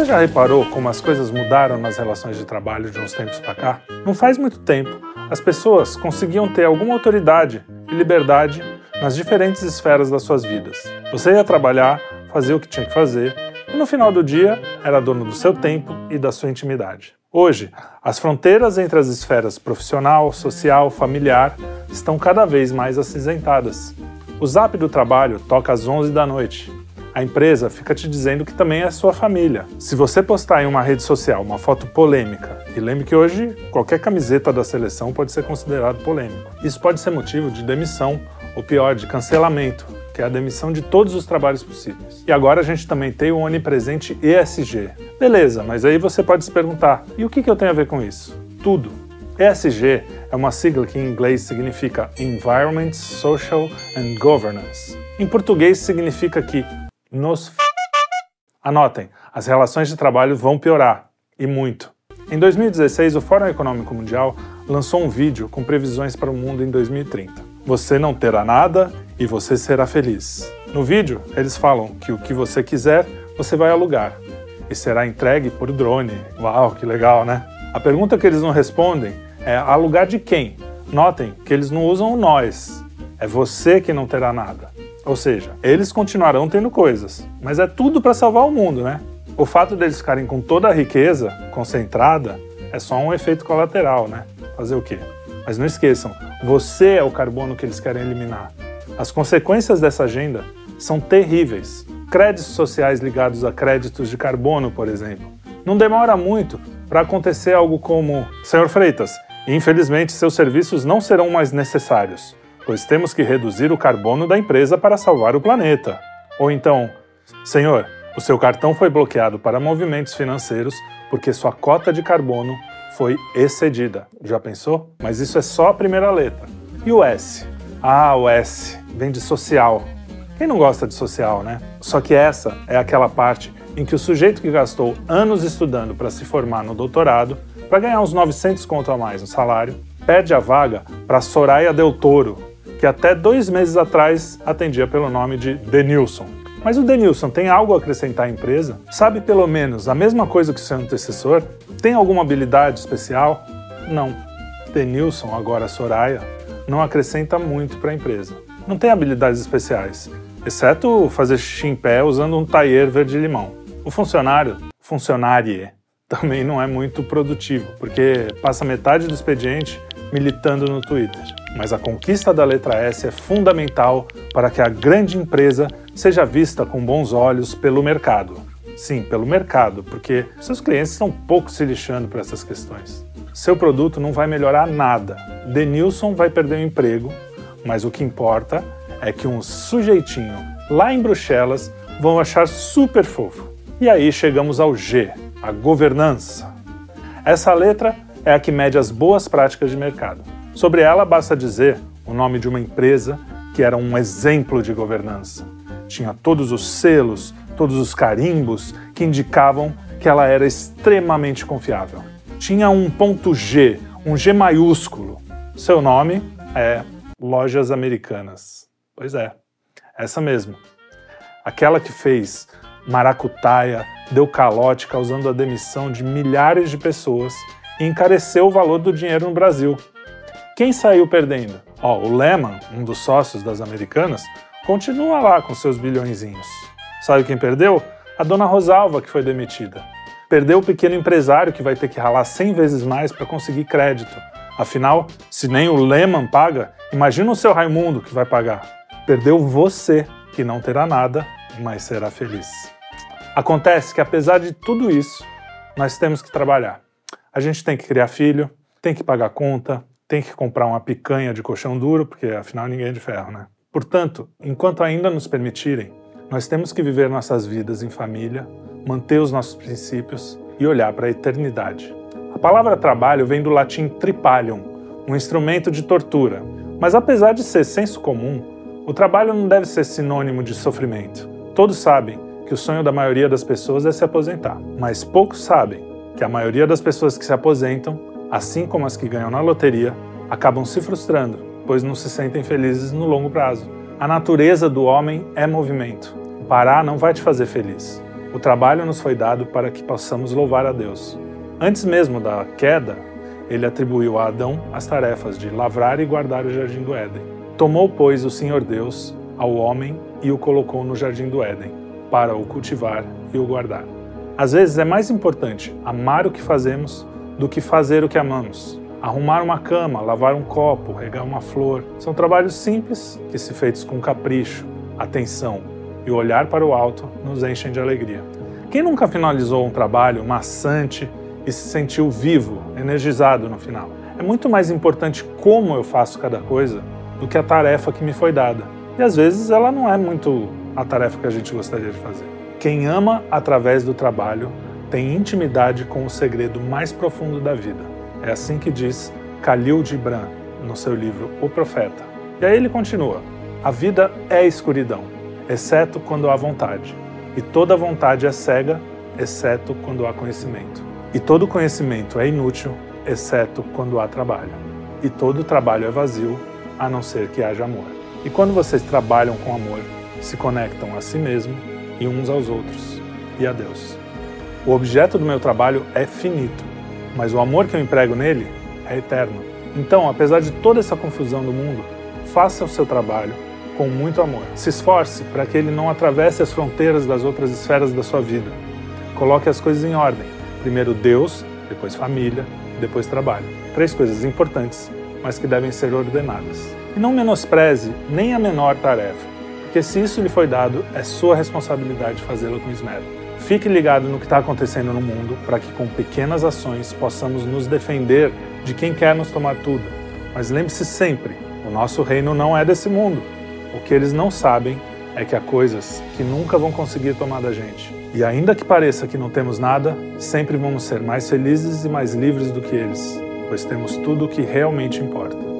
Você já reparou como as coisas mudaram nas relações de trabalho de uns tempos para cá? Não faz muito tempo, as pessoas conseguiam ter alguma autoridade e liberdade nas diferentes esferas das suas vidas. Você ia trabalhar, fazer o que tinha que fazer, e no final do dia era dono do seu tempo e da sua intimidade. Hoje, as fronteiras entre as esferas profissional, social, familiar estão cada vez mais acinzentadas. O zap do trabalho toca às 11 da noite. A empresa fica te dizendo que também é sua família. Se você postar em uma rede social uma foto polêmica, e lembre que hoje qualquer camiseta da seleção pode ser considerado polêmico, isso pode ser motivo de demissão, ou pior, de cancelamento, que é a demissão de todos os trabalhos possíveis. E agora a gente também tem o onipresente ESG. Beleza, mas aí você pode se perguntar: e o que, que eu tenho a ver com isso? Tudo. ESG é uma sigla que em inglês significa Environment, Social and Governance. Em português significa que nos Anotem, as relações de trabalho vão piorar, e muito. Em 2016, o Fórum Econômico Mundial lançou um vídeo com previsões para o mundo em 2030. Você não terá nada e você será feliz. No vídeo, eles falam que o que você quiser, você vai alugar e será entregue por drone. Uau, que legal, né? A pergunta que eles não respondem é alugar de quem? Notem que eles não usam o nós. É você que não terá nada. Ou seja, eles continuarão tendo coisas, mas é tudo para salvar o mundo, né? O fato deles ficarem com toda a riqueza concentrada é só um efeito colateral, né? Fazer o quê? Mas não esqueçam, você é o carbono que eles querem eliminar. As consequências dessa agenda são terríveis. Créditos sociais ligados a créditos de carbono, por exemplo. Não demora muito para acontecer algo como: Senhor Freitas, infelizmente seus serviços não serão mais necessários, pois temos que reduzir o carbono da empresa para salvar o planeta. Ou então: Senhor, o seu cartão foi bloqueado para movimentos financeiros porque sua cota de carbono foi excedida. Já pensou? Mas isso é só a primeira letra. E o S? Ah, o S vem de social. Quem não gosta de social, né? Só que essa é aquela parte em que o sujeito que gastou anos estudando para se formar no doutorado, para ganhar uns 900 conto a mais no salário, perde a vaga para Soraya Del Toro, que até dois meses atrás atendia pelo nome de Denilson. Mas o Denilson tem algo a acrescentar à empresa? Sabe pelo menos a mesma coisa que seu antecessor? Tem alguma habilidade especial? Não. Denilson, agora Soraya, não acrescenta muito para a empresa. Não tem habilidades especiais, exceto fazer xixi em pé usando um taier verde-limão. O funcionário, funcionárie, também não é muito produtivo, porque passa metade do expediente militando no Twitter. Mas a conquista da letra S é fundamental para que a grande empresa seja vista com bons olhos pelo mercado. Sim, pelo mercado, porque seus clientes estão pouco se lixando para essas questões. Seu produto não vai melhorar nada. Denilson vai perder o emprego, mas o que importa é que um sujeitinho lá em Bruxelas vão achar super fofo. E aí chegamos ao G, a governança. Essa letra é a que mede as boas práticas de mercado. Sobre ela basta dizer o nome de uma empresa que era um exemplo de governança. Tinha todos os selos, todos os carimbos que indicavam que ela era extremamente confiável. Tinha um ponto G, um G maiúsculo. Seu nome é Lojas Americanas. Pois é, essa mesmo. Aquela que fez maracutaia, deu calote causando a demissão de milhares de pessoas e encareceu o valor do dinheiro no Brasil. Quem saiu perdendo? Ó, o Lehman, um dos sócios das americanas, continua lá com seus bilhõezinhos. Sabe quem perdeu? A dona Rosalva, que foi demitida. Perdeu o pequeno empresário que vai ter que ralar 100 vezes mais para conseguir crédito. Afinal, se nem o Lehman paga, imagina o seu Raimundo que vai pagar. Perdeu você, que não terá nada, mas será feliz. Acontece que, apesar de tudo isso, nós temos que trabalhar. A gente tem que criar filho, tem que pagar conta, tem que comprar uma picanha de colchão duro, porque afinal ninguém é de ferro, né? Portanto, enquanto ainda nos permitirem, nós temos que viver nossas vidas em família, manter os nossos princípios e olhar para a eternidade. A palavra trabalho vem do latim tripalium, um instrumento de tortura. Mas apesar de ser senso comum, o trabalho não deve ser sinônimo de sofrimento. Todos sabem que o sonho da maioria das pessoas é se aposentar, mas poucos sabem que a maioria das pessoas que se aposentam, assim como as que ganham na loteria, acabam se frustrando, pois não se sentem felizes no longo prazo. A natureza do homem é movimento. Parar não vai te fazer feliz. O trabalho nos foi dado para que possamos louvar a Deus. Antes mesmo da queda, ele atribuiu a Adão as tarefas de lavrar e guardar o jardim do Éden. Tomou, pois, o Senhor Deus ao homem e o colocou no jardim do Éden, para o cultivar e o guardar. Às vezes é mais importante amar o que fazemos do que fazer o que amamos. Arrumar uma cama, lavar um copo, regar uma flor, são trabalhos simples que, se feitos com capricho, atenção e olhar para o alto, nos enchem de alegria. Quem nunca finalizou um trabalho maçante e se sentiu vivo, energizado no final? É muito mais importante como eu faço cada coisa do que a tarefa que me foi dada. E às vezes ela não é muito a tarefa que a gente gostaria de fazer. Quem ama através do trabalho tem intimidade com o segredo mais profundo da vida. É assim que diz Khalil Gibran no seu livro O Profeta. E aí ele continua: A vida é escuridão, exceto quando há vontade. E toda vontade é cega, exceto quando há conhecimento. E todo conhecimento é inútil, exceto quando há trabalho. E todo trabalho é vazio, a não ser que haja amor. E quando vocês trabalham com amor, se conectam a si mesmo e uns aos outros e a Deus. O objeto do meu trabalho é finito, mas o amor que eu emprego nele é eterno. Então, apesar de toda essa confusão do mundo, faça o seu trabalho com muito amor. Se esforce para que ele não atravesse as fronteiras das outras esferas da sua vida. Coloque as coisas em ordem. Primeiro Deus, depois família, depois trabalho. Três coisas importantes, mas que devem ser ordenadas. E não menospreze nem a menor tarefa, porque se isso lhe foi dado, é sua responsabilidade fazê-lo com esmero. Fique ligado no que está acontecendo no mundo para que com pequenas ações possamos nos defender de quem quer nos tomar tudo. Mas lembre-se sempre, o nosso reino não é desse mundo. O que eles não sabem é que há coisas que nunca vão conseguir tomar da gente. E ainda que pareça que não temos nada, sempre vamos ser mais felizes e mais livres do que eles, pois temos tudo o que realmente importa.